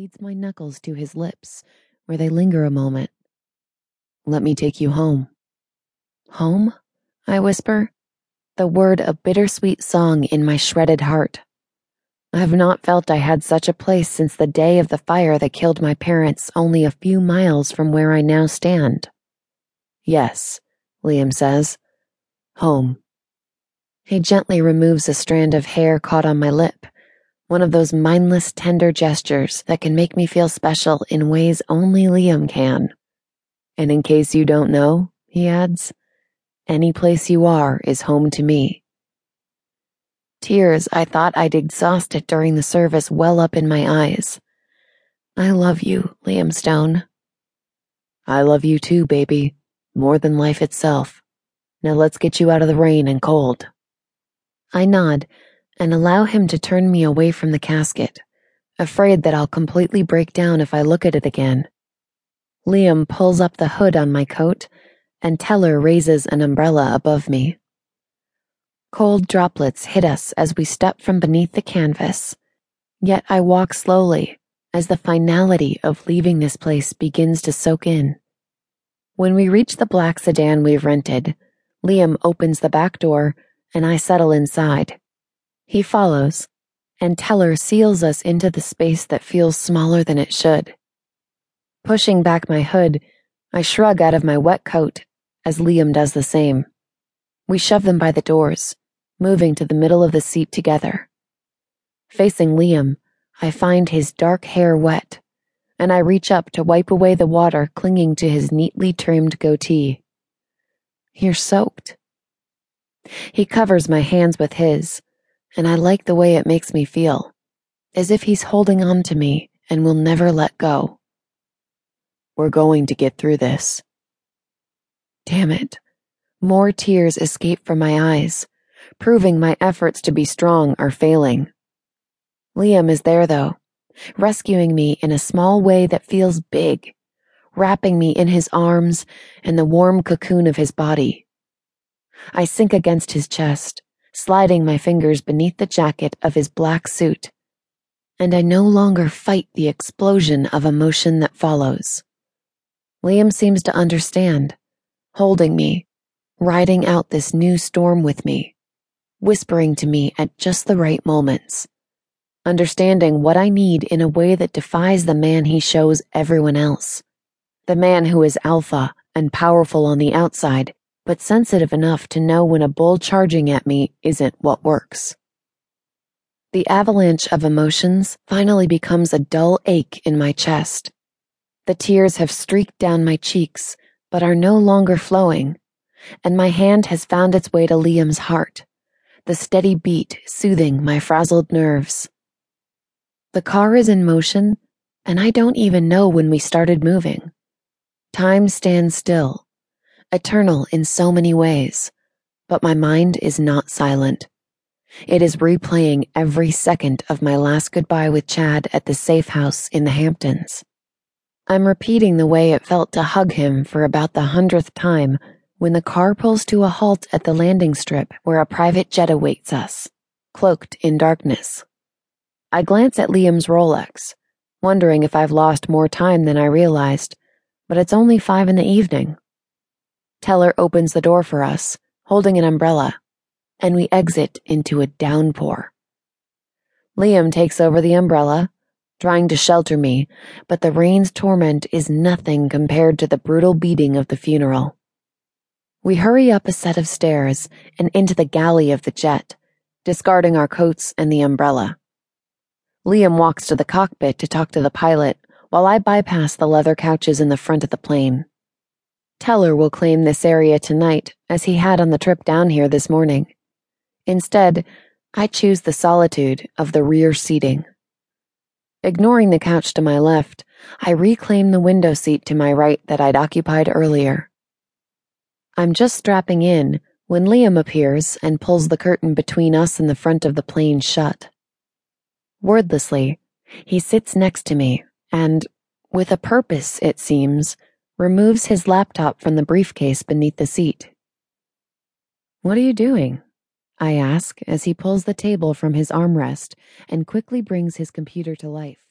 leads my knuckles to his lips, where they linger a moment. Let me take you home. Home? I whisper, the word a bittersweet song in my shredded heart. I have not felt I had such a place since the day of the fire that killed my parents only a few miles from where I now stand. Yes, Liam says. Home. He gently removes a strand of hair caught on my lip, one of those mindless, tender gestures that can make me feel special in ways only Liam can. And in case you don't know, he adds, any place you are is home to me. Tears I thought I'd exhausted during the service well up in my eyes. I love you, Liam Stone. I love you too, baby, more than life itself. Now let's get you out of the rain and cold. I nod and allow him to turn me away from the casket, afraid that I'll completely break down if I look at it again. Liam pulls up the hood on my coat, and Teller raises an umbrella above me. Cold droplets hit us as we step from beneath the canvas. Yet I walk slowly as the finality of leaving this place begins to soak in. When we reach the black sedan we've rented, Liam opens the back door and I settle inside. He follows, and Teller seals us into the space that feels smaller than it should. Pushing back my hood, I shrug out of my wet coat as Liam does the same. We shove them by the doors moving to the middle of the seat together. Facing Liam, I find his dark hair wet, and I reach up to wipe away the water clinging to his neatly trimmed goatee. You're soaked. He covers my hands with his, and I like the way it makes me feel, as if he's holding on to me and will never let go. We're going to get through this. Damn it. More tears escape from my eyes proving my efforts to be strong are failing. Liam is there, though, rescuing me in a small way that feels big, wrapping me in his arms and the warm cocoon of his body. I sink against his chest, sliding my fingers beneath the jacket of his black suit, and I no longer fight the explosion of emotion that follows. Liam seems to understand, holding me, riding out this new storm with me whispering to me at just the right moments, understanding what I need in a way that defies the man he shows everyone else. The man who is alpha and powerful on the outside, but sensitive enough to know when a bull charging at me isn't what works. The avalanche of emotions finally becomes a dull ache in my chest. The tears have streaked down my cheeks, but are no longer flowing, and my hand has found its way to Liam's heart the steady beat soothing my frazzled nerves. The car is in motion, and I don't even know when we started moving. Time stands still, eternal in so many ways, but my mind is not silent. It is replaying every second of my last goodbye with Chad at the safe house in the Hamptons. I'm repeating the way it felt to hug him for about the hundredth time when the car pulls to a halt at the landing strip where a private jet awaits us, cloaked in darkness. I glance at Liam's Rolex, wondering if I've lost more time than I realized, but it's only five in the evening. Teller opens the door for us, holding an umbrella, and we exit into a downpour. Liam takes over the umbrella, trying to shelter me, but the rain's torment is nothing compared to the brutal beating of the funeral. We hurry up a set of stairs and into the galley of the jet, discarding our coats and the umbrella. Liam walks to the cockpit to talk to the pilot while I bypass the leather couches in the front of the plane. Teller will claim this area tonight as he had on the trip down here this morning. Instead, I choose the solitude of the rear seating. Ignoring the couch to my left, I reclaim the window seat to my right that I'd occupied earlier. I'm just strapping in when Liam appears and pulls the curtain between us and the front of the plane shut. Wordlessly, he sits next to me and, with a purpose, it seems, removes his laptop from the briefcase beneath the seat. What are you doing? I ask as he pulls the table from his armrest and quickly brings his computer to life.